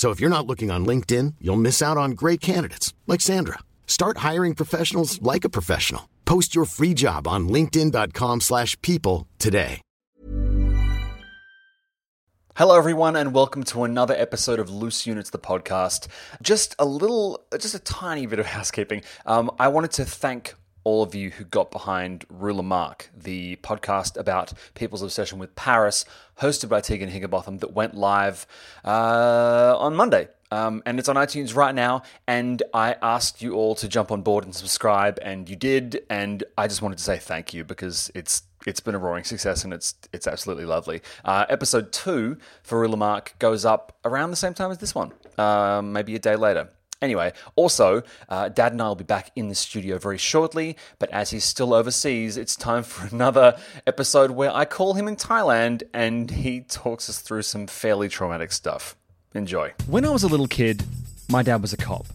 So if you're not looking on LinkedIn, you'll miss out on great candidates like Sandra. Start hiring professionals like a professional. Post your free job on linkedin.com/people today. Hello, everyone, and welcome to another episode of Loose Units, the podcast. Just a little, just a tiny bit of housekeeping. Um, I wanted to thank all of you who got behind Ruler Mark, the podcast about people's obsession with Paris, hosted by Tegan Higginbotham, that went live uh, on Monday. Um, and it's on iTunes right now. And I asked you all to jump on board and subscribe, and you did. And I just wanted to say thank you because it's it's been a roaring success and it's it's absolutely lovely. Uh, episode two for Ruler Mark goes up around the same time as this one, um, maybe a day later. Anyway, also, uh, Dad and I will be back in the studio very shortly, but as he's still overseas, it's time for another episode where I call him in Thailand and he talks us through some fairly traumatic stuff. Enjoy. When I was a little kid, my dad was a cop.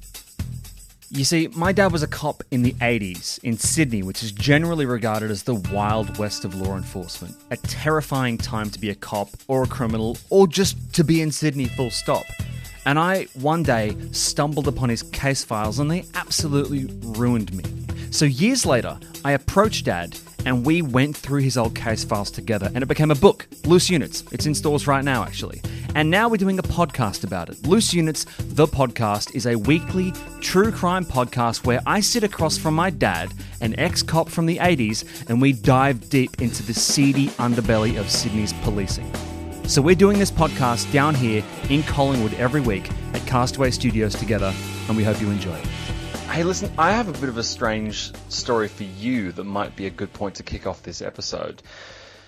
You see, my dad was a cop in the 80s in Sydney, which is generally regarded as the wild west of law enforcement. A terrifying time to be a cop or a criminal or just to be in Sydney full stop. And I, one day, stumbled upon his case files and they absolutely ruined me. So years later, I approached Dad and we went through his old case files together and it became a book, Loose Units. It's in stores right now, actually. And now we're doing a podcast about it. Loose Units, the podcast, is a weekly true crime podcast where I sit across from my dad, an ex cop from the 80s, and we dive deep into the seedy underbelly of Sydney's policing. So we're doing this podcast down here in Collingwood every week at Castaway Studios together, and we hope you enjoy it. Hey, listen, I have a bit of a strange story for you that might be a good point to kick off this episode.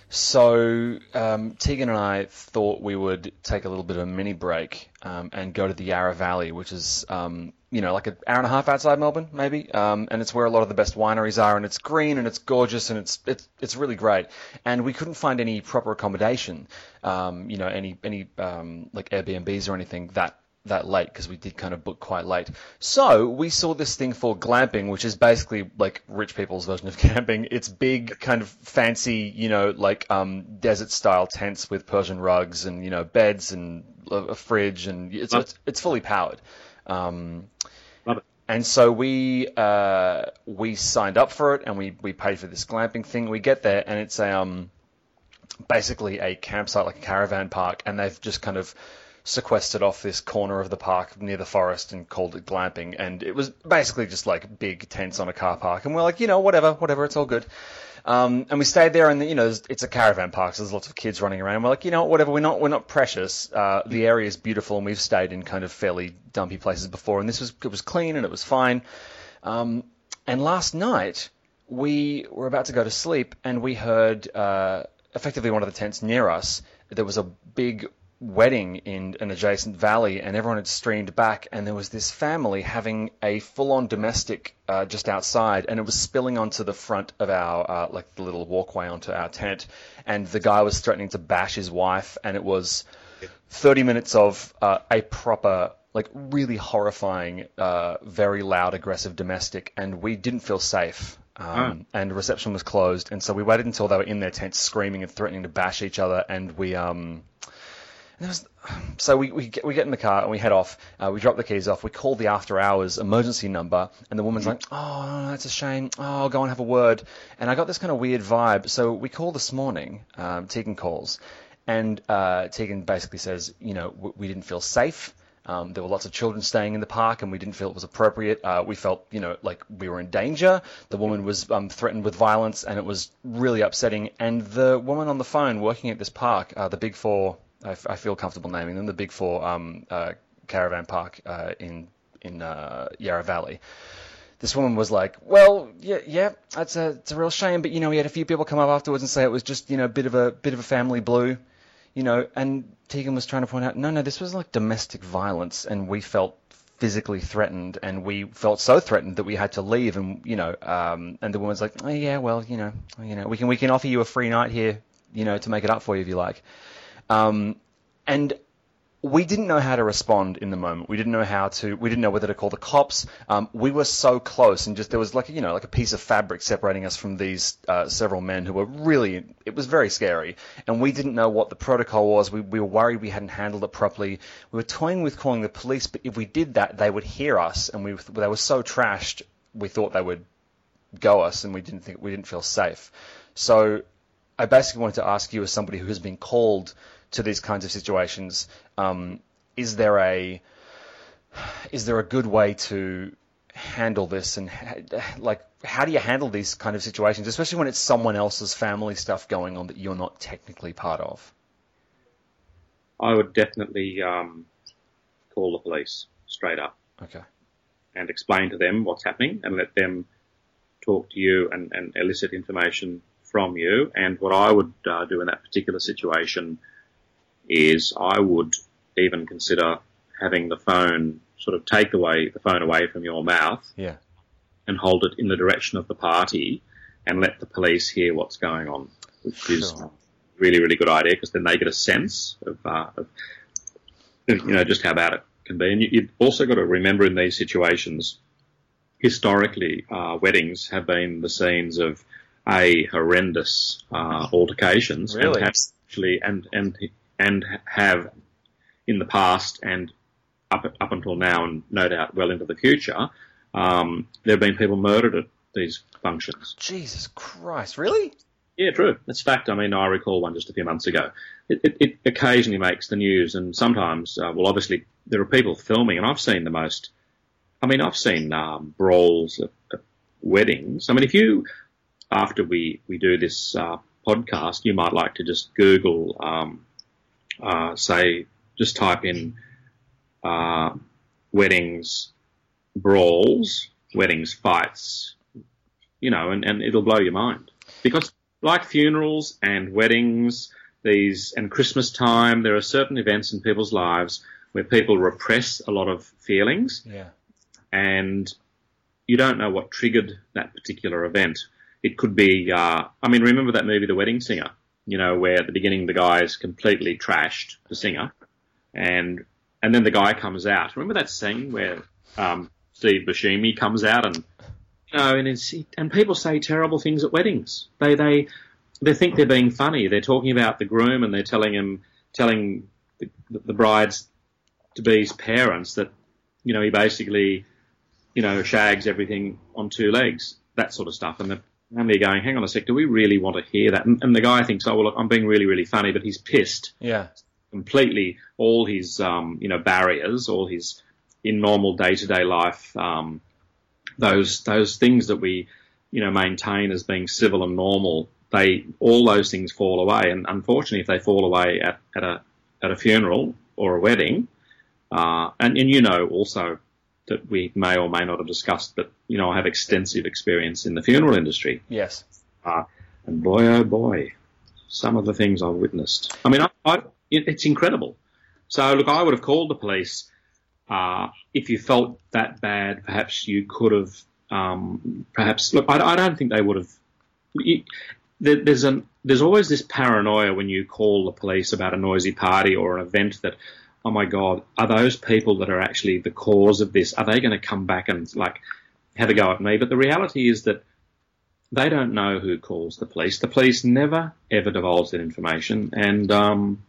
So, um, Tegan and I thought we would take a little bit of a mini break um, and go to the Yarra Valley, which is, um, you know, like an hour and a half outside Melbourne, maybe. Um, and it's where a lot of the best wineries are, and it's green and it's gorgeous and it's it's it's really great. And we couldn't find any proper accommodation, um, you know, any any um, like Airbnbs or anything that that late because we did kind of book quite late. So we saw this thing for glamping, which is basically like rich people's version of camping. It's big, kind of fancy, you know, like um, desert style tents with Persian rugs and you know beds and a, fridge and it's it's, it's fully powered. Um. And so we uh, we signed up for it and we, we paid for this glamping thing. We get there and it's um, basically a campsite like a caravan park, and they've just kind of sequestered off this corner of the park near the forest and called it glamping. And it was basically just like big tents on a car park. And we're like, you know, whatever, whatever, it's all good. Um, and we stayed there, and you know, it's a caravan park, so there's lots of kids running around. We're like, you know, whatever. We're not, we're not precious. Uh, the area is beautiful, and we've stayed in kind of fairly dumpy places before, and this was, it was clean and it was fine. Um, and last night we were about to go to sleep, and we heard uh, effectively one of the tents near us. There was a big wedding in an adjacent valley, and everyone had streamed back, and there was this family having a full-on domestic uh, just outside, and it was spilling onto the front of our uh, like the little walkway onto our tent, and the guy was threatening to bash his wife, and it was 30 minutes of uh, a proper like really horrifying, uh, very loud, aggressive domestic, and we didn't feel safe. Um, And reception was closed, and so we waited until they were in their tents screaming and threatening to bash each other, and we um, was, so we, we, get, we get in the car and we head off. Uh, we drop the keys off. We call the after hours emergency number, and the woman's like, "Oh, that's a shame. Oh, I'll go and have a word." And I got this kind of weird vibe. So we call this morning. Um, Tegan calls, and uh, Tegan basically says, "You know, w- we didn't feel safe." Um, there were lots of children staying in the park, and we didn't feel it was appropriate. Uh, we felt, you know, like we were in danger. The woman was um, threatened with violence, and it was really upsetting. And the woman on the phone working at this park, uh, the Big Four, I, feel comfortable naming them, the Big Four um, uh, caravan park uh, in in uh, Yarra Valley this woman was like, "Well, yeah, yeah, that's a it's a real shame, but you know, we had a few people come up afterwards and say it was just you know a bit of a bit of a family blue, you know." And Tegan was trying to point out, no, no, this was like domestic violence, and we felt physically threatened, and we felt so threatened that we had to leave, and you know, um, and the woman's like, "Oh yeah, well, you know, you know, we can we can offer you a free night here, you know, to make it up for you if you like." Um, and we didn't know how to respond in the moment. We didn't know how to. We didn't know whether to call the cops. Um, we were so close, and just there was like you know like a piece of fabric separating us from these uh, several men who were really. It was very scary, and we didn't know what the protocol was. We, we were worried we hadn't handled it properly. We were toying with calling the police, but if we did that, they would hear us, and we they were so trashed. We thought they would go us, and we didn't think we didn't feel safe. So I basically wanted to ask you, as somebody who has been called to these kinds of situations, um, is there a is there a good way to handle this and like how do you handle these kind of situations, especially when it's someone else's family stuff going on that you're not technically part of? I would definitely um, call the police straight up. Okay. And explain to them what's happening and let them talk to you and, and elicit information from you. And what I would uh, do in that particular situation is I would even consider having the phone sort of take away the phone away from your mouth Yeah. and hold it in the direction of the party and let the police hear what's going on, which is Sure. really, really good idea because then they get a sense of, uh, of, you know, just how bad it can be. And you, you've also got to remember in these situations, historically, uh, weddings have been the scenes of a horrendous uh, altercations Really? and actually and and and have in the past and up up until now and no doubt well into the future, um, there have been people murdered at these functions. Jesus Christ, really? Yeah, true. That's fact. I mean, I recall one just a few months ago. It, it, it occasionally makes the news, and sometimes, uh, well, obviously, there are people filming, and I've seen the most. I mean, I've seen um, brawls at, at weddings. I mean, if you, after we we do this uh, podcast, you might like to just Google, um, uh, say, just type in uh, weddings brawls, weddings fights, you know, and, and it'll blow your mind because like funerals and weddings, these and Christmas time, there are certain events in people's lives where people repress a lot of feelings Yeah. and you don't know what triggered that particular event. It could be, uh, I mean, remember that movie, The Wedding Singer, you know, where at the beginning the guy is completely trashed, the singer, and, and then the guy comes out. Remember that scene where, um, Steve Buscemi comes out and, you know, and and people say terrible things at weddings. They, they, they think they're being funny. They're talking about the groom and they're telling him, telling the, the bride's to be's parents that, you know, he basically, you know, shags everything on two legs, that sort of stuff. And the family are going, hang on a sec, do we really want to hear that? And, and the guy thinks, oh, well, look, I'm being really, really funny, but he's pissed Yeah. completely all his, um, you know, barriers, all his, in normal day to day life, um, those, those things that we, you know, maintain as being civil and normal, they, all those things fall away. And unfortunately, if they fall away at, at a, at a funeral or a wedding, uh, and, and you know also that we may or may not have discussed, but, you know, I have extensive experience in the funeral industry. Yes. Uh, and boy, oh boy, some of the things I've witnessed. I mean, I, I, it, it's incredible. So, look, I would have called the police. Uh, if you felt that bad, perhaps you could have, um, perhaps, look, I, I don't think they would have. You, there, there's an, there's always this paranoia when you call the police about a noisy party or an event that, oh my God, are those people that are actually the cause of this? Are they going to come back and like have a go at me? But the reality is that they don't know who calls the police. The police never ever divulge that information, and um,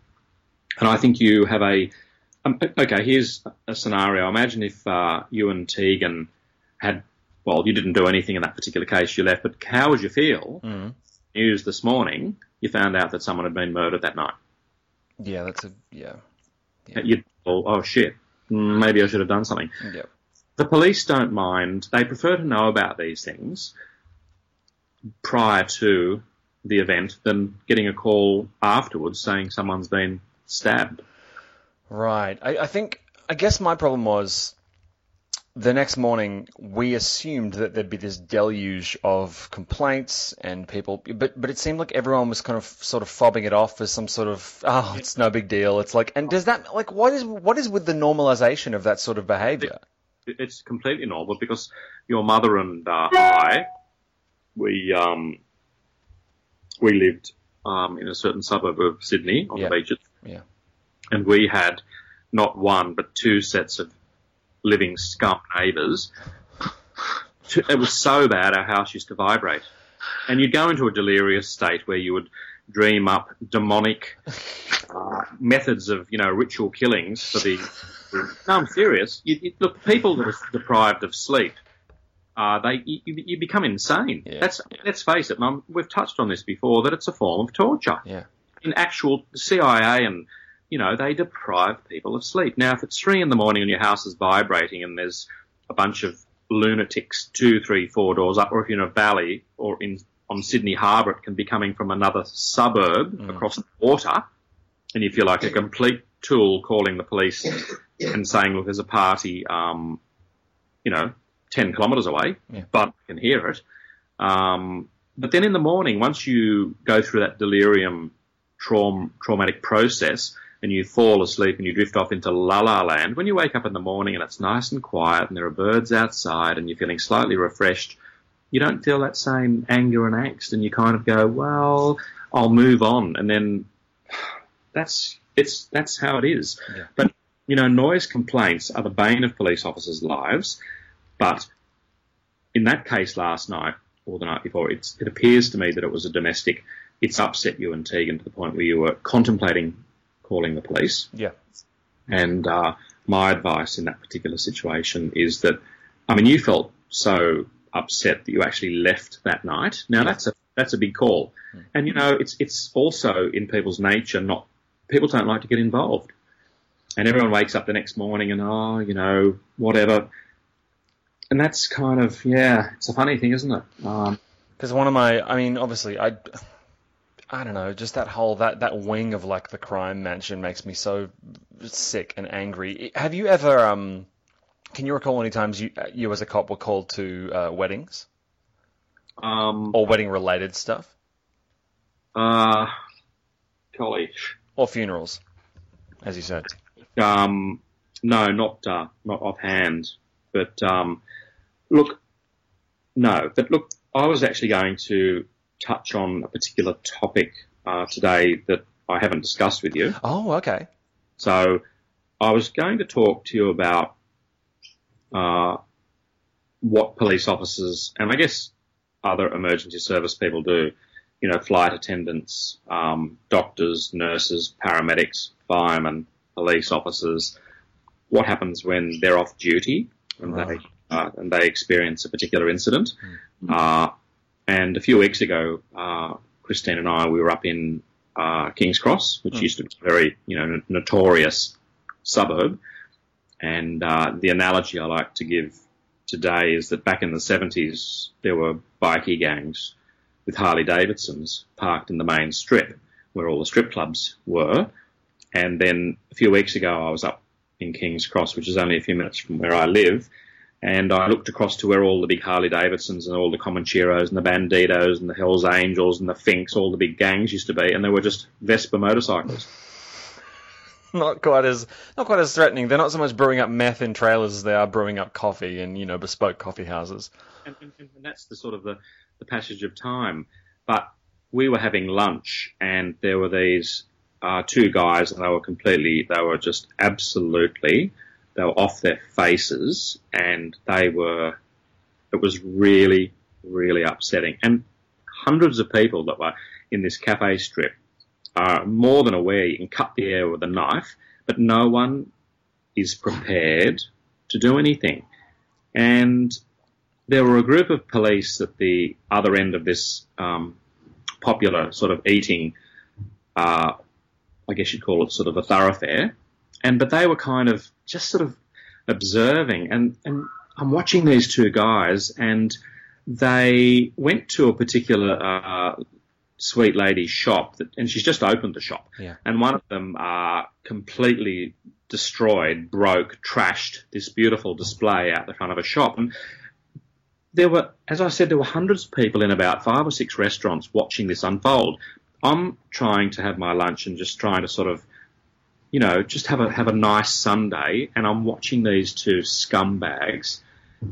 and I think you have a um, okay. Here's a scenario. Imagine if uh, you and Tegan had well, you didn't do anything in that particular case. You left, but how would you feel? Mm. News this morning, you found out that someone had been murdered that night. Yeah, that's a yeah. You'd oh, oh shit. "Mm, maybe I should have done something. Yep. The police don't mind. They prefer to know about these things prior to the event than getting a call afterwards saying someone's been stabbed. Right. I, I think, I guess my problem was the next morning we assumed that there'd be this deluge of complaints and people, but but it seemed like everyone was kind of sort of fobbing it off as some sort of oh, it's no big deal. It's like, and does that like what is what is with the normalization of that sort of behaviour? It's completely normal because your mother and uh, I, we um, we lived um, in a certain suburb of Sydney on Yeah. the beaches, Yeah. and we had not one but two sets of living scum neighbours. It was so bad our house used to vibrate, and you'd go into a delirious state where you would dream up demonic uh, methods of you know ritual killings for the. no, I'm serious. You, you, look, people that are deprived of sleep, uh, they you, you become insane. Yeah. That's let's face it. I'm, we've touched on this before that it's a form of torture Yeah. in actual CIA and you know they deprive people of sleep. Now, if it's three in the morning and your house is vibrating and there's a bunch of lunatics two, three, four doors up, or if you're in a valley or in on Sydney Harbour, it can be coming from another suburb across the water, and you feel like a complete tool calling the police and saying, "Look, there's a party, um, you know, ten kilometres away, Yeah. but I can hear it." Um, but then in the morning, once you go through that delirium traum- traumatic process and you fall asleep and you drift off into la la land, when you wake up in the morning and it's nice and quiet and there are birds outside and you're feeling slightly refreshed, you don't feel that same anger and angst and you kind of go, well, I'll move on. And then that's, it's, that's how it is. Yeah. But, you know, noise complaints are the bane of police officers' lives. But in that case last night or the night before, it's, it appears to me that it was a domestic. It's upset you and Tegan to the point where you were contemplating calling the police. Yeah. And uh, my advice in that particular situation is that, I mean, you felt so upset that you actually left that night. Now that's a that's a big call, and you know it's it's also in people's nature not people don't like to get involved, and everyone wakes up the next morning and oh you know whatever, and that's kind of yeah it's a funny thing isn't it? Um, Because one of my, I mean, obviously, I, I don't know, just that whole that that wing of like the crime mansion makes me so sick and angry. Have you ever, um, can you recall any times you you as a cop were called to uh, weddings um, or wedding related stuff uh, college. or funerals, as you said? Um, no, not uh, not offhand, but um, look, no, but look, I was actually going to touch on a particular topic uh, today that I haven't discussed with you. Oh, okay. So I was going to talk to you about uh, what police officers and I guess other emergency service people do. You know, flight attendants, um, doctors, nurses, paramedics, firemen, police officers. What happens when they're off duty and they uh, and they experience a particular incident? Uh, and a few weeks ago, uh, Christine and I we were up in uh, King's Cross, which used to be a very you know notorious suburb. And uh, the analogy I like to give today is that back in the 70s, there were bikie gangs with Harley Davidsons parked in the main strip where all the strip clubs were. And then a few weeks ago, I was up in King's Cross, which is only a few minutes from where I live. And I looked across to where all the big Harley Davidsons and all the Comancheros and the Bandidos and the Hells Angels and the Finks, all the big gangs used to be, and they were just Vespa motorcycles. Not quite as not quite as threatening. They're not so much brewing up meth in trailers as they are brewing up coffee in you know bespoke coffee houses. and, and, and that's the sort of the, the passage of time. But we were having lunch, and there were these uh, two guys, and they were completely, they were just absolutely, they were off their faces, and they were, it was really, really upsetting. And hundreds of people that were in this cafe strip are more than aware you can cut the air with a knife, but no one is prepared to do anything. And there were a group of police at the other end of this um, popular sort of eating, uh, I guess you'd call it sort of a thoroughfare, and but they were kind of just sort of observing, and and I'm watching these two guys, and they went to a particular uh, sweet lady's shop, that, and she's just opened the shop, Yeah. and one of them uh, completely destroyed, broke, trashed this beautiful display out the front of a shop, and there were, as I said, there were hundreds of people in about five or six restaurants watching this unfold. I'm trying to have my lunch and just trying to sort of, you know, just have a have a nice Sunday, and I'm watching these two scumbags,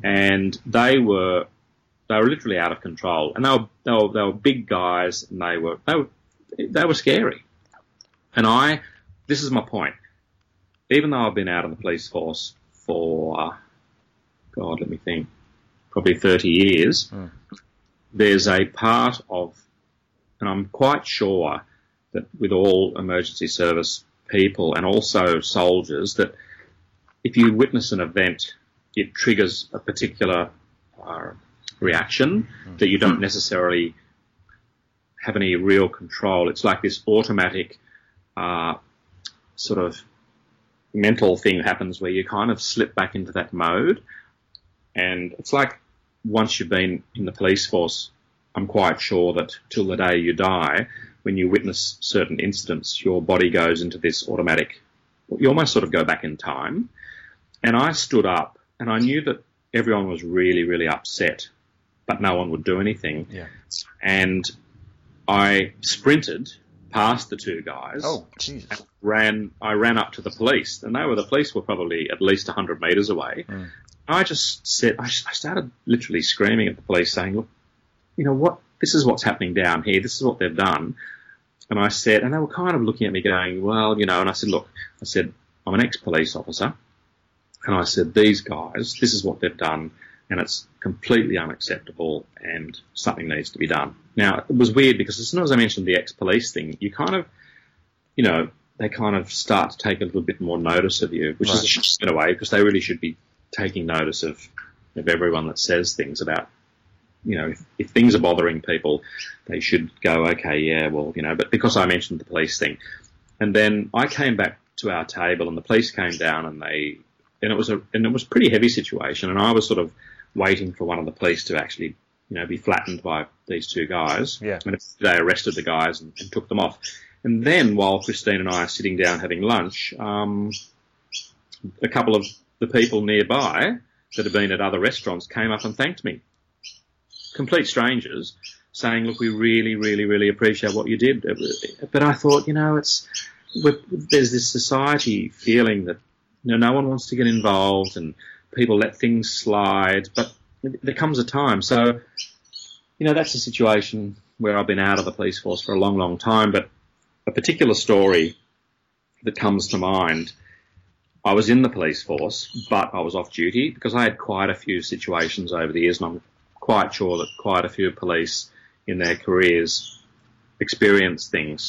and they were they were literally out of control, and they were they were, they were big guys, and they were they were they were scary, and I this is my point. Even though I've been out of the police force for, God, let me think, probably 30 years, hmm. there's a part of, and I'm quite sure that with all emergency service people and also soldiers, that if you witness an event, it triggers a particular uh, reaction that you don't necessarily have any real control. It's like this automatic uh, sort of mental thing happens where you kind of slip back into that mode. And it's like once you've been in the police force, I'm quite sure that till the day you die, when you witness certain incidents, your body goes into this automatic, you almost sort of go back in time. And I stood up and I knew that everyone was really, really upset, but no one would do anything. Yeah. And I sprinted past the two guys Oh, Jesus. ran I ran up to the police, and they were the police were probably at least hundred meters away. Hmm. I just said I, I started literally screaming at the police, saying, "Look, you know what? This is what's happening down here. This is what they've done." And I said, and they were kind of looking at me, going, "Well, you know." And I said, "Look, I said I'm an ex-police officer, and I said these guys, this is what they've done." And it's completely unacceptable, and something needs to be done. Now, it was weird because as soon as I mentioned the ex-police thing, you kind of you know, they kind of start to take a little bit more notice of you, which is a shame in a way because they really should be taking notice of, of everyone that says things about, you know, if, if things are bothering people, they should go, okay, yeah, well, you know, but because I mentioned the police thing. And then I came back to our table and the police came down and they, and it was a, and it was a pretty heavy situation and I was sort of waiting for one of the police to actually, you know, be flattened by these two guys. Yeah. And they arrested the guys and, and took them off. And then while Christine and I are sitting down having lunch, um, a couple of the people nearby that had been at other restaurants came up and thanked me. Complete strangers saying, look, we really, really, really appreciate what you did. But I thought, you know, it's, there's this society feeling that, you know, no one wants to get involved and people let things slide, but there comes a time. So, you know, that's a situation where I've been out of the police force for a long, long time, but a particular story that comes to mind. I was in the police force, but I was off duty because I had quite a few situations over the years, and I'm quite sure that quite a few police in their careers experience things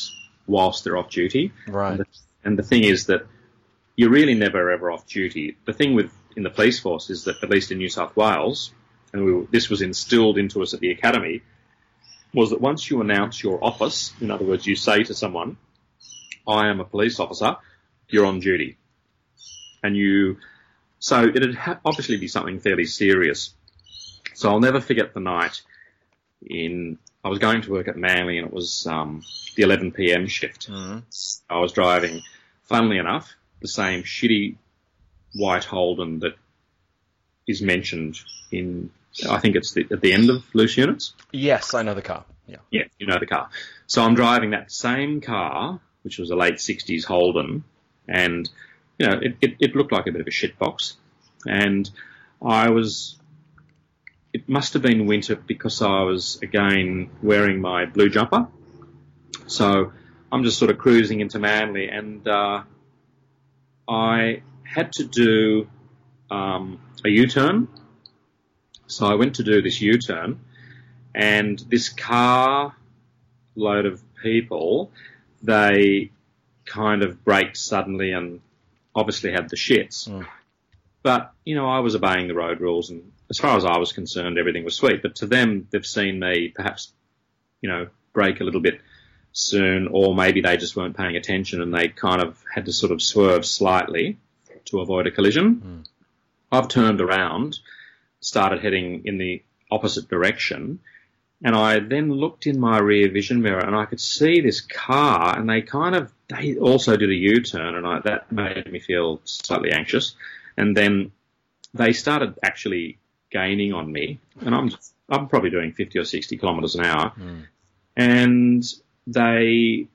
whilst they're off duty. Right. And the, and the thing is that you're really never ever off duty. The thing with in the police force is that at least in New South Wales, and we, were- this was instilled into us at the academy, was that once you announce your office, in other words, you say to someone, I am a police officer, you're on duty. And you, so it'd ha- obviously be something fairly serious. So I'll never forget the night in, I was going to work at Manly and it was, um, the 11 p.m. shift. I was driving, funnily enough, the same shitty white Holden that is mentioned in, I think it's the, at the end of Loose Units. Yes, I know the car. Yeah. Yeah, you know the car. So I'm driving that same car, which was a late 60s Holden, and, you know, it, it, it looked like a bit of a shitbox. And I was, it must have been winter because I was, again, wearing my blue jumper. So I'm just sort of cruising into Manly, and uh, I had to do um, a U-turn. So I went to do this U-turn, and this car load of people, they kind of braked suddenly and obviously had the shits. But, you know, I was obeying the road rules and as far as I was concerned, everything was sweet. But to them, they've seen me perhaps, you know, brake a little bit soon, or maybe they just weren't paying attention and they kind of had to sort of swerve slightly to avoid a collision. Hmm. I've turned around, started heading in the opposite direction, and I then looked in my rear vision mirror and I could see this car, and they kind of they also did a U-turn, and I, that made me feel slightly anxious. And then they started actually gaining on me, and I'm I'm probably doing 50 or 60 kilometres an hour, hmm. and they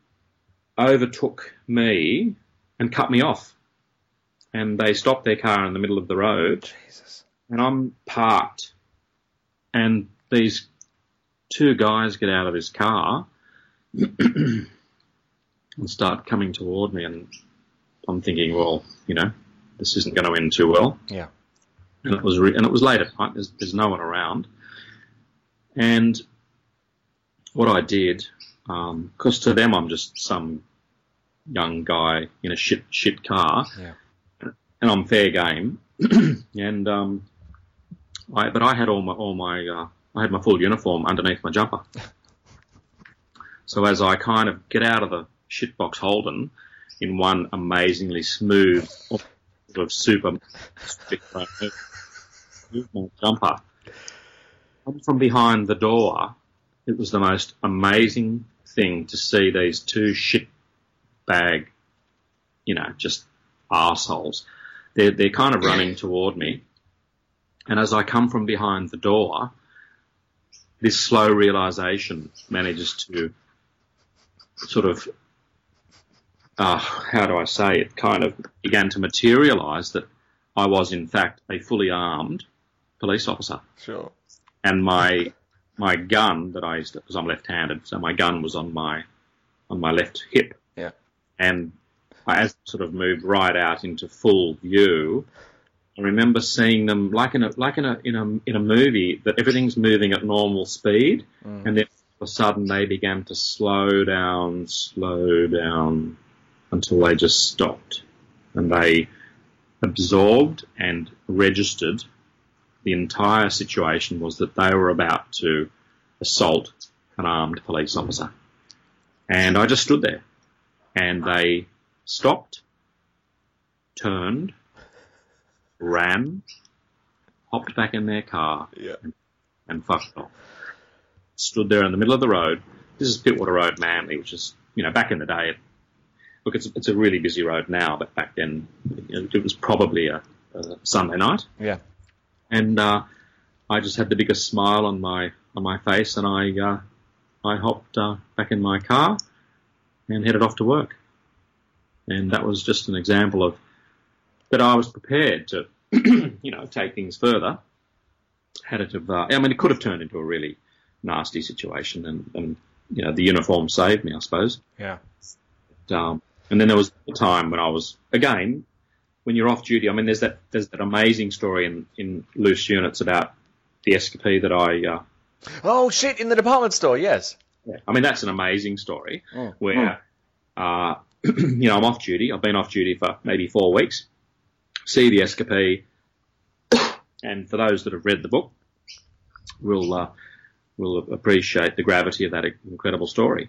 overtook me and cut me off, and they stopped their car in the middle of the road, Jesus. and I'm parked, and these two guys get out of his car and start coming toward me, and I'm thinking, well, you know, this isn't going to end too well. Yeah. And it was re- and it was late at night. There's, there's no one around, and what I did, because to them I'm just some young guy in a shit shit car, Yeah. and I'm fair game, and um, I but I had all my all my uh, I had my full uniform underneath my jumper, so as I kind of get out of the shitbox Holden in one amazingly smooth sort of super jumper. Come from behind the door. It was the most amazing thing to see these two shit bag, you know, just assholes. They're, they're kind of running toward me. And as I come from behind the door, this slow realization manages to sort of, uh, how do I say it, kind of began to materialize that I was in fact a fully armed police officer, Sure. and my my gun that I used because I'm left-handed, so my gun was on my on my left hip, Yeah. and I as sort of moved right out into full view. I remember seeing them like in a like in a in a in a movie that everything's moving at normal speed, and then all of a sudden they began to slow down, slow down, until they just stopped, and they absorbed and registered the entire situation was that they were about to assault an armed police officer. And I just stood there. And they stopped, turned, ran, hopped back in their car, Yeah. and fucked off. Stood there in the middle of the road. This is Pittwater Road, Manly, which is, you know, back in the day, look, it's, it's a really busy road now, but back then you know, it was probably a, a Sunday night. Yeah. And uh, I just had the biggest smile on my on my face, and I uh, I hopped uh, back in my car and headed off to work. And that was just an example of that I was prepared to, you know, take things further. Had it have, uh, I mean, it could have turned into a really nasty situation, and, and you know, the uniform saved me, I suppose. Yeah. Um, and then there was a time when I was again, when you're off duty. I mean, there's that there's that amazing story in in loose units about the escapee that I. Uh, Oh shit! In the department store, yes. Yeah. I mean, that's an amazing story oh. where, uh, you know, I'm off duty. I've been off duty for maybe four weeks. See the escapee, and for those that have read the book, will uh, will appreciate the gravity of that incredible story.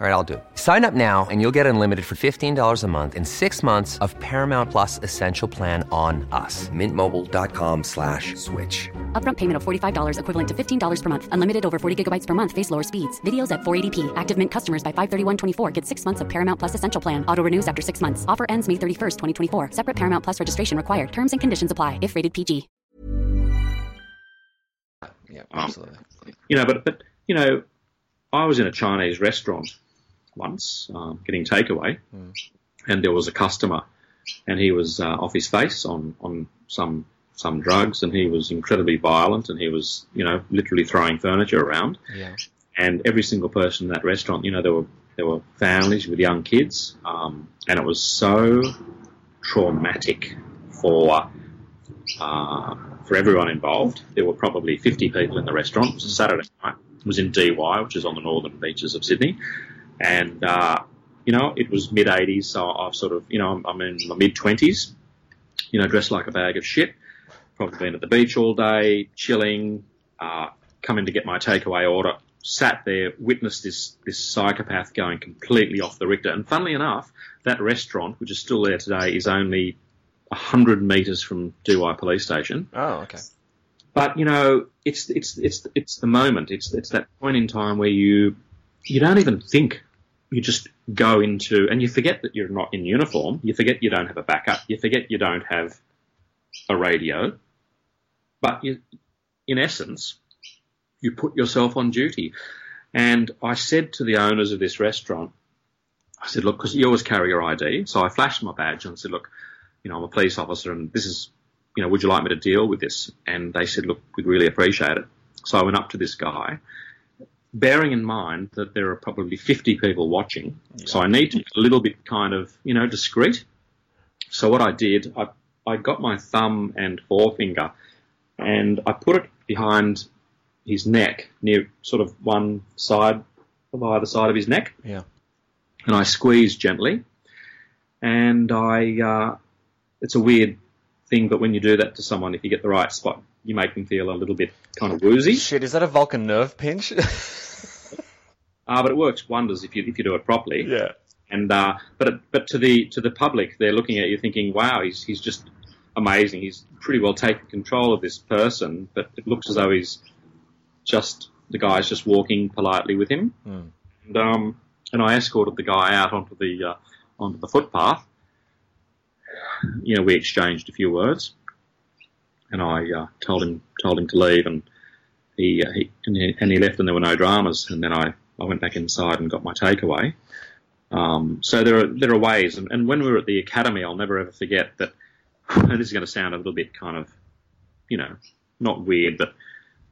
All right, I'll do. Sign up now and you'll get unlimited for $15 a month in six months of Paramount Plus Essential Plan on us. Mintmobile.com slash switch. Upfront payment of $45 equivalent to $15 per month. Unlimited over 40 gigabytes per month. Face lower speeds. Videos at 480p. Active Mint customers by 531.24 get six months of Paramount Plus Essential Plan. Auto renews after six months. Offer ends May 31st, 2024. Separate Paramount Plus registration required. Terms and conditions apply if rated PG. Yeah, Um, absolutely. you know, but but you know, I was in a Chinese restaurant once um, getting takeaway, and there was a customer, and he was uh, off his face on on some some drugs, and he was incredibly violent, and he was you know literally throwing furniture around, Yeah. and every single person in that restaurant, you know, there were there were families with young kids, um, and it was so traumatic for uh, for everyone involved. There were probably 50 people in the restaurant. It was a Saturday night. It was in Dee Why, which is on the northern beaches of Sydney, and uh, you know, it was mid 80s, so I've sort of, you know, I'm, I'm in my mid 20s, you know, dressed like a bag of shit. Probably been at the beach all day, chilling, uh, coming to get my takeaway order, sat there, witnessed this, this psychopath going completely off the Richter. And funnily enough, that restaurant, which is still there today, is only 100 metres from Dee Police Station. Oh, okay. But, you know, it's, it's, it's, it's the moment. It's, it's that point in time where you, you don't even think. You just go into, and you forget that you're not in uniform. You forget you don't have a backup. You forget you don't have a radio. But you, in essence, you put yourself on duty. And I said to the owners of this restaurant, I said, look, because you always carry your ID. So I flashed my badge and said, look, you know, I'm a police officer and this is, you know, would you like me to deal with this? And they said, look, we'd really appreciate it. So I went up to this guy, bearing in mind that there are probably 50 people watching. So I need to be a little bit kind of, you know, discreet. So what I did, I, I got my thumb and forefinger and I put it behind his neck, near sort of one side of either side of his neck, Yeah. and I squeezed gently. And I, uh, it's a weird thing, but when you do that to someone, if you get the right spot, you make them feel a little bit kind of woozy. Shit, is that a Vulcan nerve pinch? Uh, but it works wonders if you if you do it properly. yeah. And uh, but it, but to the to the public, they're looking at you thinking, wow, he's he's just amazing. He's pretty well taken control of this person, but it looks as though he's just the guy's just walking politely with him. And um, and I escorted the guy out onto the uh, onto the footpath. You know, we exchanged a few words, and I uh, told him told him to leave, and he, uh, he and he and he left, and there were no dramas. And then I, I went back inside and got my takeaway. Um, so there are there are ways, and, and when we were at the academy, I'll never ever forget that. And this is going to sound a little bit kind of, you know, not weird, but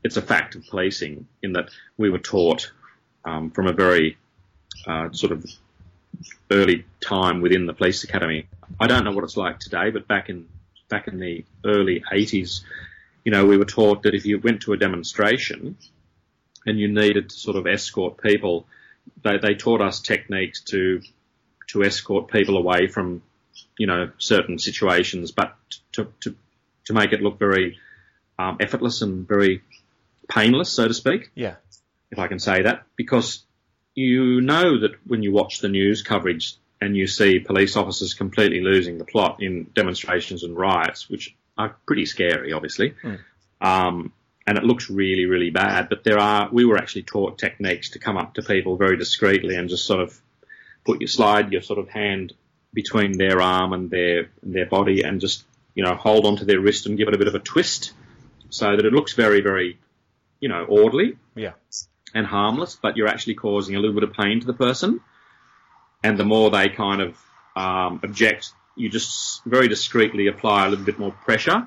it's a fact of policing in that we were taught um, from a very uh, sort of early time within the police academy. I don't know what it's like today, but back in back in the early 80s, you know, we were taught that if you went to a demonstration and you needed to sort of escort people, they, they taught us techniques to to escort people away from, you know, certain situations, but to to to make it look very um, effortless and very painless, so to speak Yeah. if I can say that, because you know that when you watch the news coverage and you see police officers completely losing the plot in demonstrations and riots, which are pretty scary, obviously, um, and it looks really, really bad. But there are, we were actually taught techniques to come up to people very discreetly and just sort of put your slide your sort of hand between their arm and their their body and just you know hold onto their wrist and give it a bit of a twist so that it looks very, very you know orderly Yeah. And harmless, but you're actually causing a little bit of pain to the person. And the more they kind of um, object, you just very discreetly apply a little bit more pressure.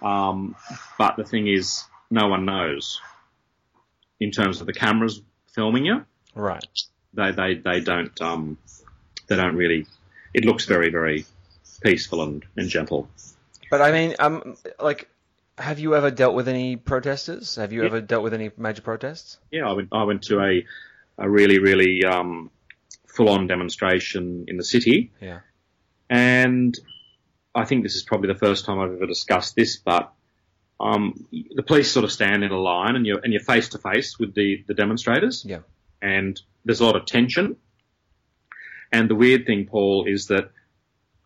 Um, but the thing is, no one knows. In terms of the cameras filming you, Right. they they they don't um, they don't really. It looks very very peaceful and, and gentle. But I mean, um, like, have you ever dealt with any protesters? Have you Yeah. ever dealt with any major protests? Yeah, I went I went to a a really really um, full on demonstration in the city. Yeah. and I think this is probably the first time I've ever discussed this, but um, the police sort of stand in a line, and you're and you're face to face with the the demonstrators, Yeah. and there's a lot of tension. And the weird thing, Paul, is that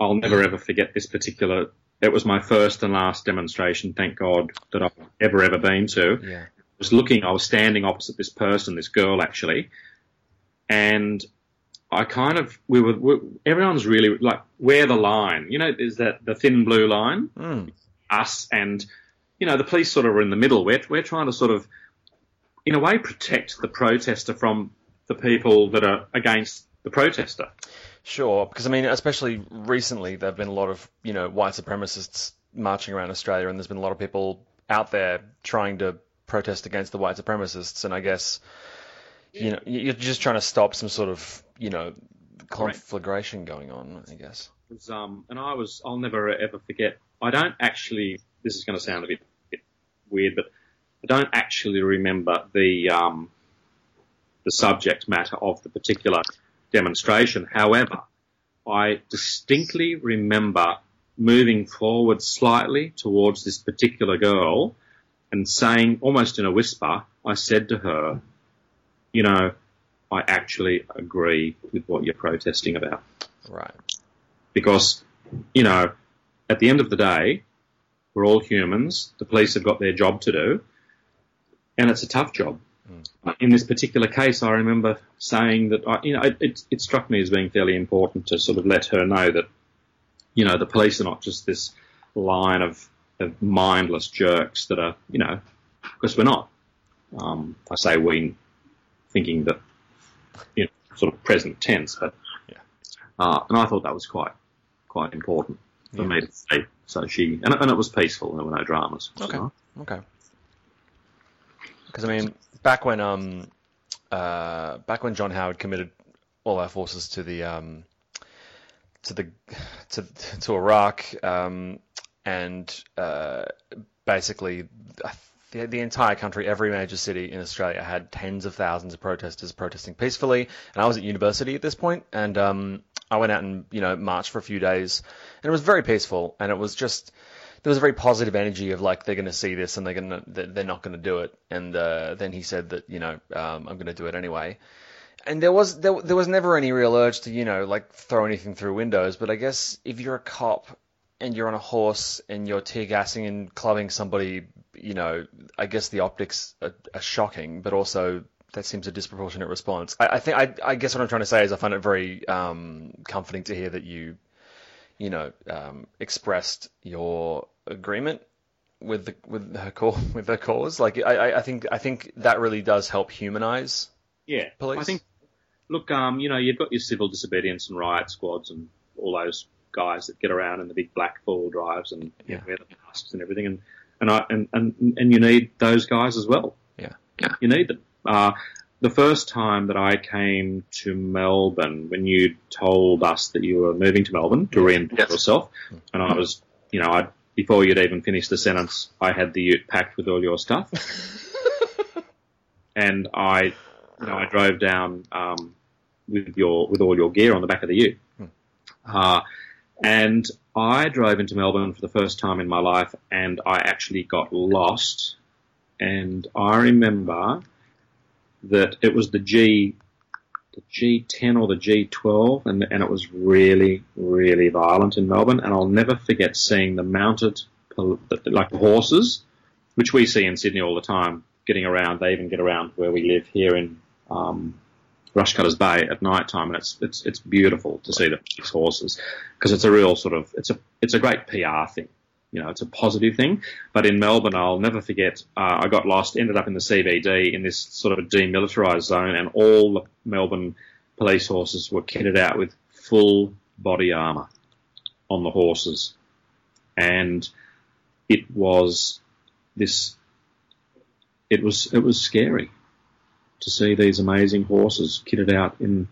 I'll never ever forget this particular. It was my first and last demonstration, thank God, that I've ever ever been to. Yeah. I was looking, I was standing opposite this person, this girl actually, and I kind of we were we, everyone's really like where the line, you know, is that the thin blue line, Mm. us and you know the police sort of are in the middle. We're we're trying to sort of, in a way, protect the protester from the people that are against the protester. Sure, because I mean, especially recently, there've been a lot of you know white supremacists marching around Australia, and there's been a lot of people out there trying to protest against the white supremacists, and I guess you know you're just trying to stop some sort of you know conflagration going on. I guess. was, um, and I was, I'll never ever forget. I don't actually. This is going to sound a bit, bit weird, but I don't actually remember the um, the subject matter of the particular demonstration. However, I distinctly remember moving forward slightly towards this particular girl and saying, almost in a whisper, I said to her, "You know, I actually agree with what you're protesting about." Right. because, you know, at the end of the day, we're all humans. The police have got their job to do, and it's a tough job. Uh, In this particular case, I remember saying that, I, you know, it, it, it struck me as being fairly important to sort of let her know that, you know, the police are not just this line of, of mindless jerks that are, you know, because we're not. Um, I say we, thinking that, you know, sort of present tense, but uh, and I thought that was quite quite important for me to say. So she and, and it was peaceful. There were no dramas. Okay. So, Okay. Because I mean, back when um, uh, back when John Howard committed all our forces to the um, to the to to Iraq, um, and uh, basically the, the entire country, every major city in Australia had tens of thousands of protesters protesting peacefully. And I was at university at this point, and um, I went out and you know marched for a few days, and it was very peaceful, and it was just there was a very positive energy of like they're going to see this and they're going to they're not going to do it. And uh, then he said that you know um, I'm going to do it anyway. And there was there, there was never any real urge to you know like throw anything through windows. But I guess if you're a cop and you're on a horse and you're tear gassing and clubbing somebody, you know, I guess the optics are, are shocking, but also that seems a disproportionate response. I, I think I, I guess what I'm trying to say is I find it very um, comforting to hear that you, you know, um, expressed your agreement with the with her cause with her cause. Like I, I- I think I think that really does help humanize. yeah, Police? I think. Look, um, you know, you've got your civil disobedience and riot squads and all those guys that get around in the big black four drives and Yeah. wear the masks and everything, and and I and, and and you need those guys as well. Yeah. yeah, You need them. Uh, the first time that I came to Melbourne, when you told us that you were moving to Melbourne to reinvent yourself, and I was, you know, I before you'd even finished the sentence, I had the ute packed with all your stuff, and I, you know, I drove down um, with your with all your gear on the back of the ute, uh, and I drove into Melbourne for the first time in my life, and I actually got lost, and I remember that it was the G, the G10 or the G12, and and it was really really violent in Melbourne, and I'll never forget seeing the mounted like the horses, which we see in Sydney all the time, getting around. They even get around where we live here in um, Rushcutters Bay at night time, and it's it's it's beautiful to see the horses because it's a real sort of it's a it's a great PR thing. You know, it's a positive thing. But in Melbourne, I'll never forget. Uh, I got lost, ended up in the CBD in this sort of a demilitarised zone, and all the Melbourne police horses were kitted out with full body armour on the horses, and it was this. It was it was scary to see these amazing horses kitted out in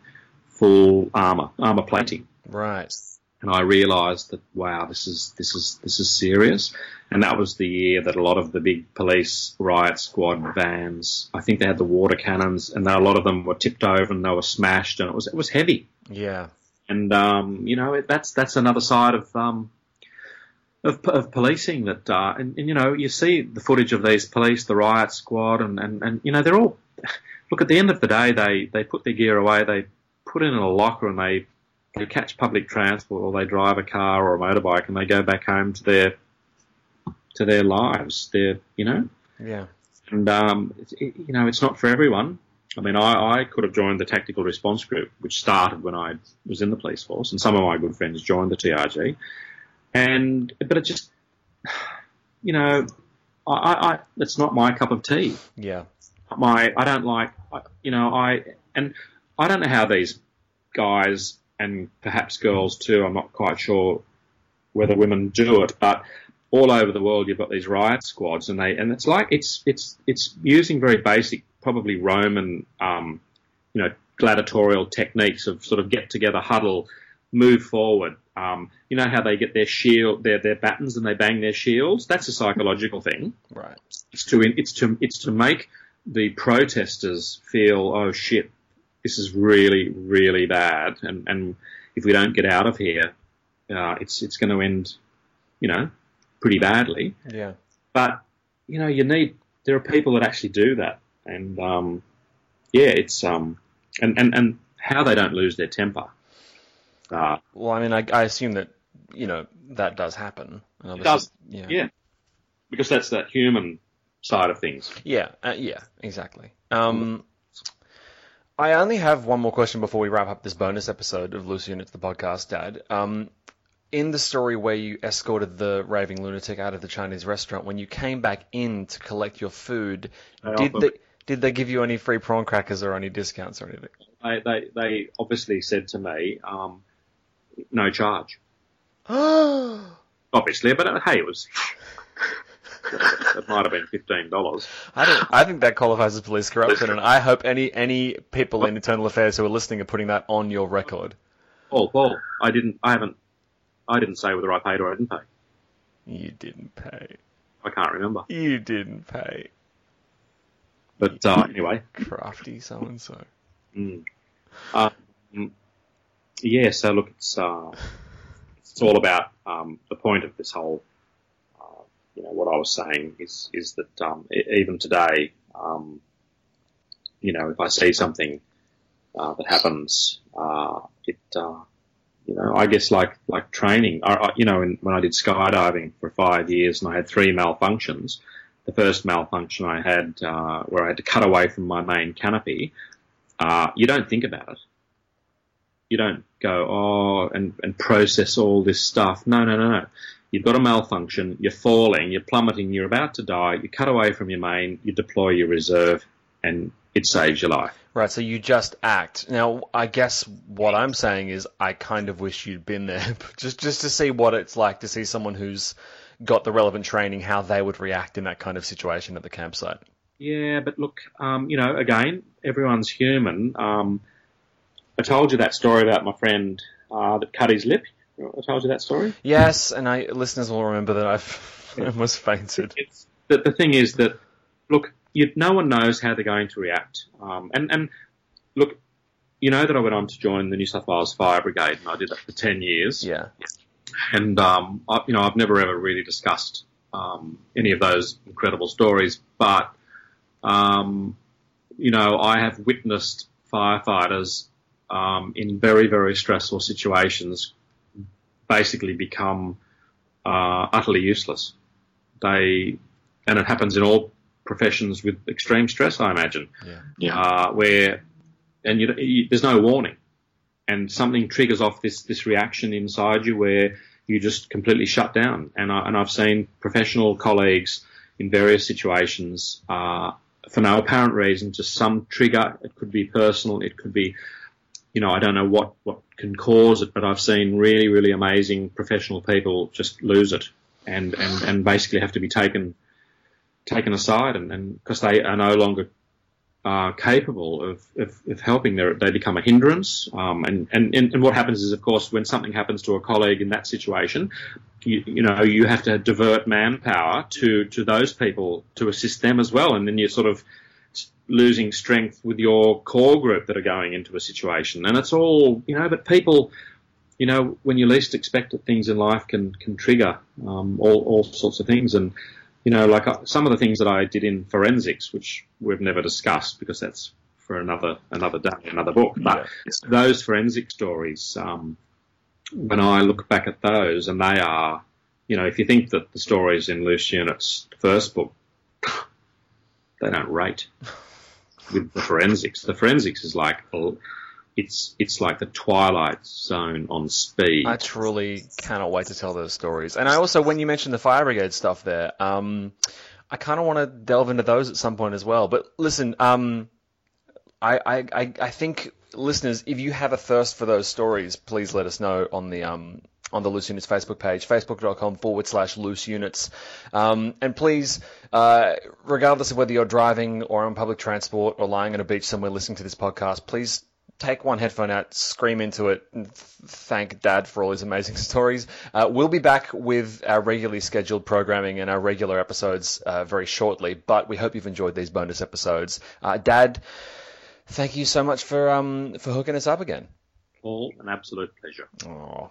full armour, armour plating Right. And I realised that wow, this is this is this is serious. And that was the year that a lot of the big police riot squad vans, I think they had the water cannons, and a lot of them were tipped over and they were smashed, and it was it was heavy. Yeah. And um, you know, it, that's that's another side of um, of, of policing that, uh, and, and you know, you see the footage of these police, the riot squad, and, and, and you know, they're all look, at the end of the day, they, they put their gear away, they put it in a locker and they, they catch public transport or they drive a car or a motorbike and they go back home to their, to their lives. Their, you know, Yeah. and um, it, you know, it's not for everyone. I mean, I, I could have joined the tactical response group, which started when I was in the police force, and some of my good friends joined the TRG. And but it just, you know, I, I, I it's not my cup of tea. Yeah. My I don't like, you know, I and I don't know how these guys and perhaps girls too. I'm not quite sure whether women do it, but all over the world you've got these riot squads, and they and it's like it's it's it's using very basic, probably Roman, um, you know, gladiatorial techniques of sort of get together, huddle, move forward. Um, you know how they get their shield, their their battens, and they bang their shields. That's a psychological thing. Right. It's to it's to it's to make the protesters feel, oh shit, this is really really bad, and and if we don't get out of here, uh, it's it's going to end, you know, pretty badly. Yeah. But you know, you need there are people that actually do that, and um, yeah, it's um, and and and how they don't lose their temper. Uh, Well, I mean, I, I assume that you know that does happen. It does, Yeah. yeah, because that's that human side of things. Yeah, uh, yeah, exactly. Um, I only have one more question before we wrap up this bonus episode of Loose Units, the podcast, Dad. Um, in the story where you escorted the raving lunatic out of the Chinese restaurant, when you came back in to collect your food, They did they did they give you any free prawn crackers or any discounts or anything? They they, they obviously said to me, um, no charge. Obviously, but uh, hey, it was. it might have been fifteen dollars. I don't. I think that qualifies as police corruption, and I hope any any people in internal affairs who are listening are putting that on your record. Paul, Paul, I didn't. I haven't. I didn't say whether I paid or I didn't pay. You didn't pay. I can't remember. You didn't pay. But uh, anyway, Crafty so and so. Mm. Yeah, so look, it's uh, it's all about um, the point of this whole. You know what I was saying is is that um, even today, um, you know, if I see something uh, that happens, uh, it uh, you know, I guess like like training. I, I, you know, in, when I did skydiving for five years and I had three malfunctions. The first malfunction I had, uh, where I had to cut away from my main canopy, uh, you don't think about it. You don't go, oh, and, and process all this stuff. No, no, no, no. You've got a malfunction, you're falling, you're plummeting, you're about to die, you cut away from your main, you deploy your reserve, and it saves your life. Right, so you just act. Now, I guess what I'm saying is I kind of wish you'd been there, just just to see what it's like to see someone who's got the relevant training, how they would react in that kind of situation at the campsite. Yeah, but look, um, you know, again, everyone's human. Um, I told you that story about my friend uh, that cut his lip. I told you that story. Yes, and I listeners will remember that I've almost fainted. It's, the, the thing is that, look, you, no one knows how they're going to react. Um, and, and look, you know that I went on to join the New South Wales Fire Brigade, and I did that for ten years. Yeah. And um, I, you know, I've never ever really discussed um, any of those incredible stories, but um, you know, I have witnessed firefighters um, in very, very stressful situations basically become uh, utterly useless. They, and it happens in all professions with extreme stress, I imagine. Yeah. Uh, where, and you, you, there's no warning, and something triggers off this this reaction inside you where you just completely shut down. And I, and I've seen professional colleagues in various situations. Uh, for no apparent reason, just some trigger. It could be personal. It could be, you know, I don't know what, what can cause it, but I've seen really, really amazing professional people just lose it and, and, and basically have to be taken, taken aside and, because they are no longer uh, capable of, of, of helping, they they become a hindrance. Um, and, and, and what happens is, of course, when something happens to a colleague in that situation, you, you know, you have to divert manpower to, to those people to assist them as well. And then you're sort of losing strength with your core group that are going into a situation. And it's all, you know, but people, you know, when you least expect it, things in life can, can trigger, um, all, all sorts of things. And, you know, like uh, some of the things that I did in forensics, which we've never discussed because that's for another another day, another book. But those forensic stories, um, when I look back at those, and they are, you know, if you think that the stories in Loose Unit's first book, they don't rate with the forensics. The forensics is like it's it's like the Twilight Zone on speed. I truly cannot wait to tell those stories. And I also, when you mentioned the fire brigade stuff there, um, I kind of want to delve into those at some point as well. But listen, um, I, I I think listeners, if you have a thirst for those stories, please let us know on the um on the Loose Units Facebook page, facebook.com forward slash loose units. Um, and please, uh, regardless of whether you're driving or on public transport or lying on a beach somewhere listening to this podcast, please take one headphone out, scream into it, and thank Dad for all his amazing stories. Uh, we'll be back with our regularly scheduled programming and our regular episodes uh, very shortly, but we hope you've enjoyed these bonus episodes. Uh, Dad, thank you so much for um, for hooking us up again. All an absolute pleasure. Aww. Aww.